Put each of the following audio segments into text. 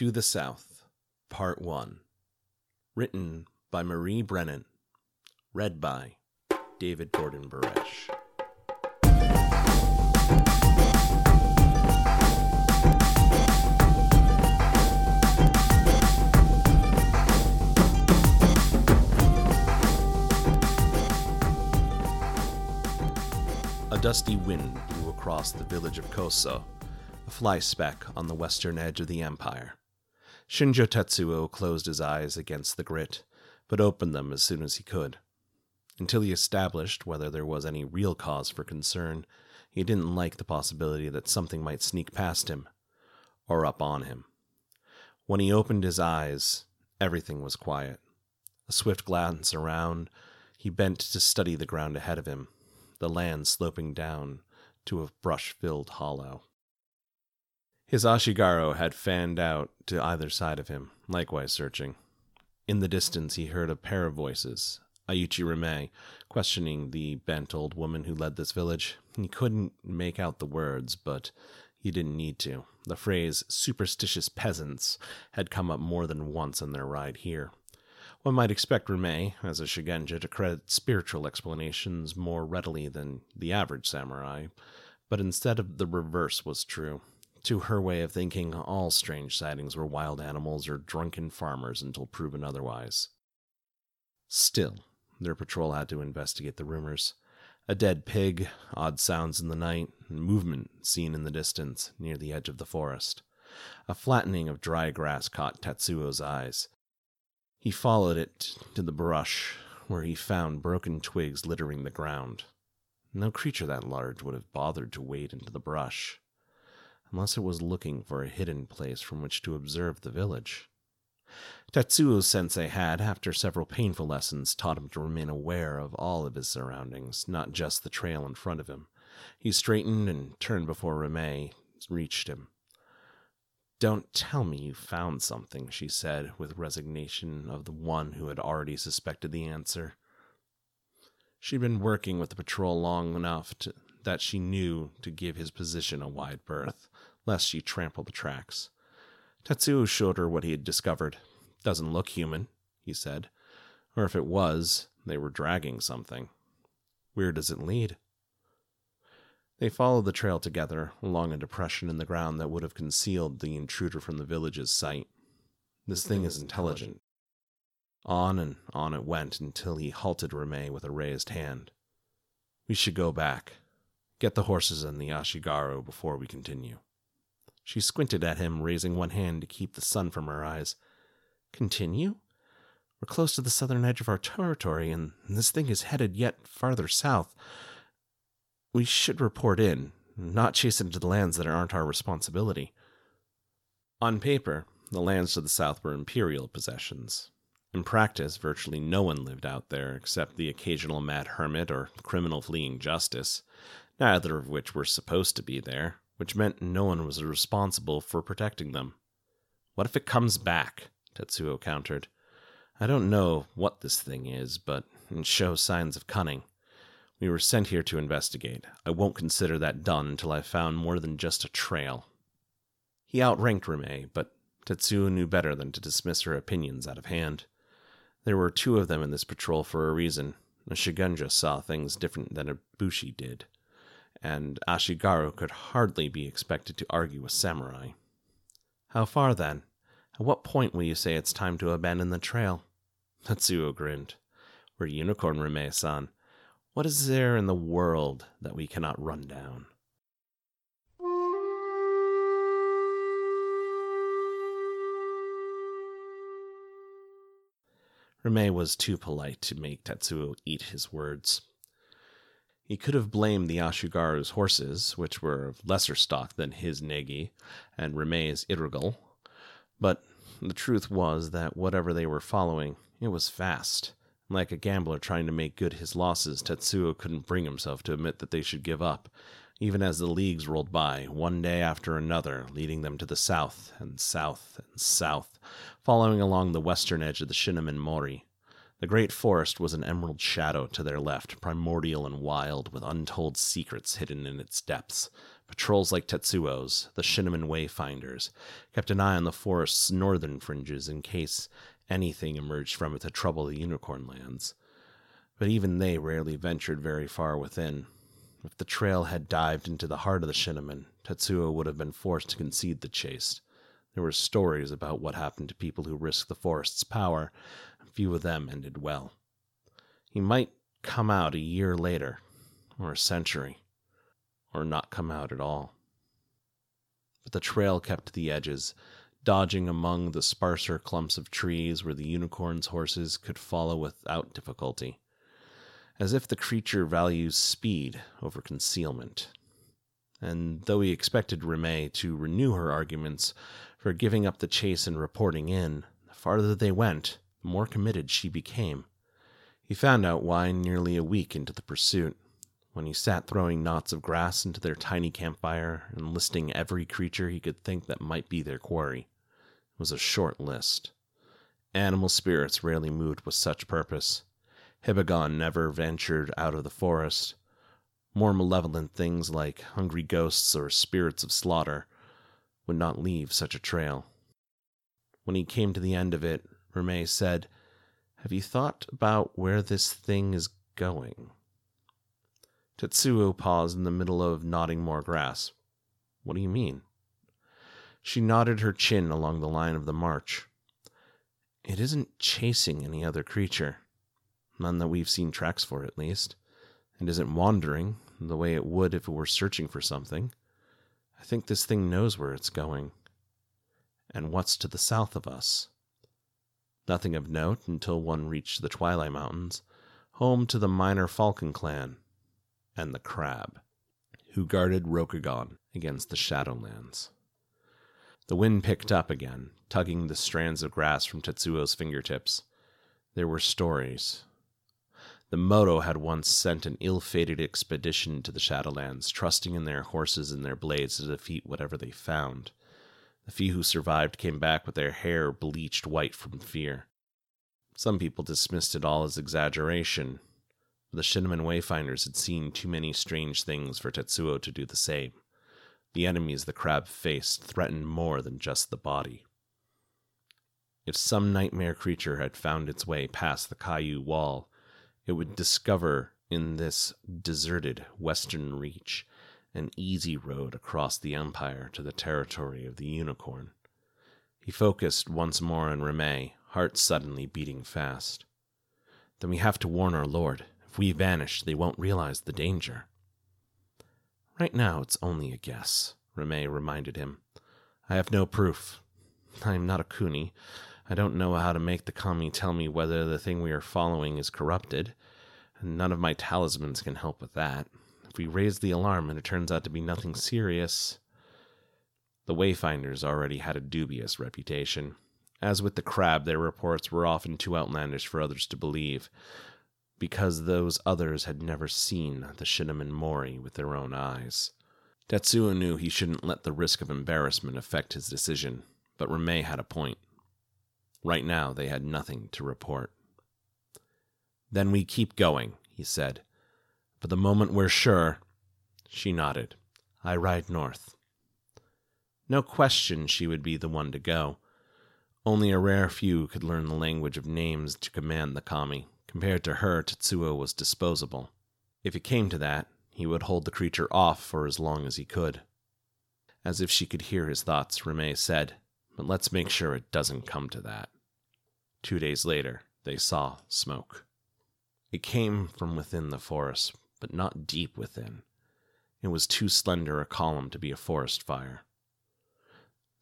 To the South, Part 1. Written by Marie Brennan. Read by David Gordon Baresh. A dusty wind blew across the village of Koso, a fly speck on the western edge of the empire. Shinjo Tetsuo closed his eyes against the grit, but opened them as soon as he could. Until he established whether there was any real cause for concern, he didn't like the possibility that something might sneak past him, or up on him. When he opened his eyes, everything was quiet. A swift glance around, he bent to study the ground ahead of him, the land sloping down to a brush filled hollow. His Ashigaru had fanned out to either side of him, likewise searching. In the distance, he heard a pair of voices, Iuchi Rime, questioning the bent old woman who led this village. He couldn't make out the words, but he didn't need to. The phrase superstitious peasants had come up more than once on their ride here. One might expect Rime, as a Shugenja, to credit spiritual explanations more readily than the average samurai, but instead of the reverse was true. To her way of thinking, all strange sightings were wild animals or drunken farmers until proven otherwise. Still, their patrol had to investigate the rumors. A dead pig, odd sounds in the night, and movement seen in the distance near the edge of the forest. A flattening of dry grass caught Tetsuo's eyes. He followed it to the brush, where he found broken twigs littering the ground. No creature that large would have bothered to wade into the brush, unless it was looking for a hidden place from which to observe the village. Tetsuo sensei had, after several painful lessons, taught him to remain aware of all of his surroundings, not just the trail in front of him. He straightened and turned before Rime reached him. Don't tell me you found something, she said, with resignation of the one who had already suspected the answer. She'd been working with the patrol long enough to, that she knew to give his position a wide berth, lest she trample the tracks. Tetsuo showed her what he had discovered. Doesn't look human, he said. Or if it was, they were dragging something. Where does it lead? They followed the trail together along a depression in the ground that would have concealed the intruder from the village's sight. This thing is intelligent. On and on it went until he halted Rime with a raised hand. We should go back. Get the horses and the Ashigaru before we continue. She squinted at him, raising one hand to keep the sun from her eyes. Continue? We're close to the southern edge of our territory, and this thing is headed yet farther south. We should report in, not chase into the lands that aren't our responsibility. On paper, the lands to the south were imperial possessions. In practice, virtually no one lived out there except the occasional mad hermit or criminal fleeing justice, neither of which were supposed to be there, which meant no one was responsible for protecting them. What if it comes back? Tetsuo countered. I don't know what this thing is, but it shows signs of cunning. We were sent here to investigate. I won't consider that done until I've found more than just a trail. He outranked Rime, but Tetsuo knew better than to dismiss her opinions out of hand. There were two of them in this patrol for a reason. A Shugenja saw things different than a Bushi did, and Ashigaru could hardly be expected to argue with samurai. How far, then? At what point will you say it's time to abandon the trail? Tetsuo grinned. We're unicorn Rime-san. What is there in the world that we cannot run down? Rime was too polite to make Tetsuo eat his words. He could have blamed the Ashigaru's horses, which were of lesser stock than his Negi and Rime's Irgal, but the truth was that whatever they were following, it was fast. Like a gambler trying to make good his losses, Tetsuo couldn't bring himself to admit that they should give up, even as the leagues rolled by, one day after another, leading them to the south and south and south, following along the western edge of the Shinomen Mori. The great forest was an emerald shadow to their left, primordial and wild, with untold secrets hidden in its depths, Patrols like Tetsuo's, the Shinomen Wayfinders, kept an eye on the forest's northern fringes in case anything emerged from it to trouble the Unicorn lands. But even they rarely ventured very far within. If the trail had dived into the heart of the Shinomen, Tetsuo would have been forced to concede the chase. There were stories about what happened to people who risked the forest's power, few of them ended well. He might come out a year later, or a century, or not come out at all. But the trail kept to the edges, dodging among the sparser clumps of trees where the unicorn's horses could follow without difficulty, as if the creature values speed over concealment. And though he expected Rime to renew her arguments for giving up the chase and reporting in, the farther they went, the more committed she became. He found out why nearly a week into the pursuit, when he sat throwing knots of grass into their tiny campfire and listing every creature he could think that might be their quarry. It was a short list. Animal spirits rarely moved with such purpose. Hibagon never ventured out of the forest. More malevolent things like hungry ghosts or spirits of slaughter would not leave such a trail. When he came to the end of it, Rime said, Have you thought about where this thing is going? Tetsuo paused in the middle of knotting more grass. What do you mean? She nodded her chin along the line of the march. It isn't chasing any other creature. None that we've seen tracks for, at least. It isn't wandering, the way it would if it were searching for something. I think this thing knows where it's going. And what's to the south of us? Nothing of note until one reached the Twilight Mountains, home to the minor Falcon clan, and the Crab, who guarded Rokugan against the Shadowlands. The wind picked up again, tugging the strands of grass from Tetsuo's fingertips. There were stories, the Moto had once sent an ill fated expedition to the Shadowlands, trusting in their horses and their blades to defeat whatever they found. The few who survived came back with their hair bleached white from fear. Some people dismissed it all as exaggeration. But The Shinomen Wayfinders had seen too many strange things for Tetsuo to do the same. The enemies the crab faced threatened more than just the body. If some nightmare creature had found its way past the Kaiu wall, it would discover in this deserted western reach an easy road across the empire to the territory of the unicorn. He focused once more on Rime, heart suddenly beating fast. Then we have to warn our lord. If we vanish, they won't realize the danger. Right now, it's only a guess, Rime reminded him. I have no proof. I am not a Kuni. I don't know how to make the kami tell me whether the thing we are following is corrupted, and none of my talismans can help with that. If we raise the alarm and it turns out to be nothing serious. The Wayfinders already had a dubious reputation. As with the crab, their reports were often too outlandish for others to believe, because those others had never seen the Shinomen Mori with their own eyes. Tetsuo knew he shouldn't let the risk of embarrassment affect his decision, but Rime had a point. Right now, they had nothing to report. Then we keep going, he said. But the moment we're sure. She nodded. I ride north. No question she would be the one to go. Only a rare few could learn the language of names to command the kami. Compared to her, Tetsuo was disposable. If it came to that, he would hold the creature off for as long as he could. As if she could hear his thoughts, Rime said, but let's make sure it doesn't come to that. Two days later, they saw smoke. It came from within the forest, but not deep within. It was too slender a column to be a forest fire.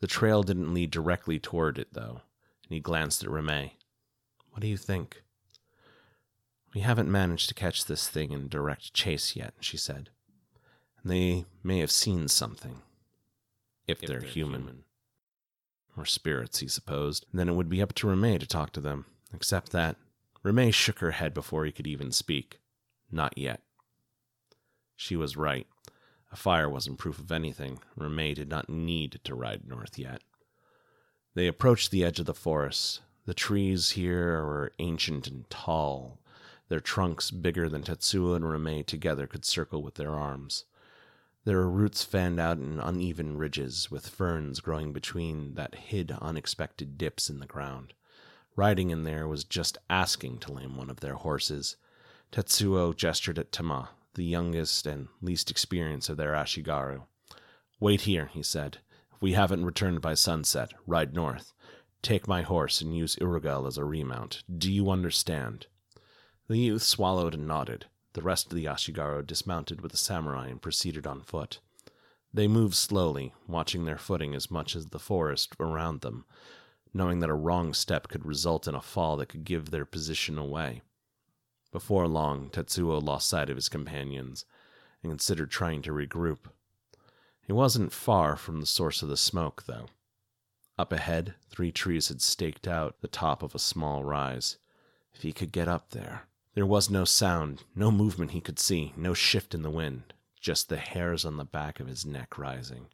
The trail didn't lead directly toward it, though, and he glanced at Rime. What do you think? We haven't managed to catch this thing in direct chase yet, she said. And they may have seen something. If, if they're, they're human. human or spirits, he supposed. then it would be up to Rime to talk to them, except that Rime shook her head before he could even speak. Not yet. She was right. A fire wasn't proof of anything. Rime did not need to ride north yet. They approached the edge of the forest. The trees here were ancient and tall, their trunks bigger than Tetsuo and Rime together could circle with their arms. Were roots fanned out in uneven ridges, with ferns growing between that hid unexpected dips in the ground. Riding in there was just asking to lame one of their horses. Tetsuo gestured at Tama, the youngest and least experienced of their Ashigaru. Wait here, he said. If we haven't returned by sunset, ride north. Take my horse and use Urugel as a remount. Do you understand? The youth swallowed and nodded. The rest of the Ashigaru dismounted with the samurai and proceeded on foot. They moved slowly, watching their footing as much as the forest around them, knowing that a wrong step could result in a fall that could give their position away. Before long, Tetsuo lost sight of his companions and considered trying to regroup. He wasn't far from the source of the smoke, though. Up ahead, three trees had staked out the top of a small rise. If he could get up there. There was no sound, no movement he could see, no shift in the wind, just the hairs on the back of his neck rising.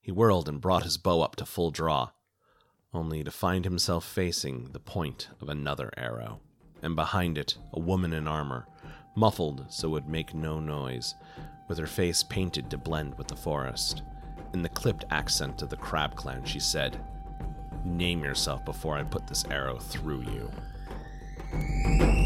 He whirled and brought his bow up to full draw, only to find himself facing the point of another arrow, and behind it a woman in armor, muffled so it would make no noise, with her face painted to blend with the forest. In the clipped accent of the Crab Clan, she said, Name yourself before I put this arrow through you.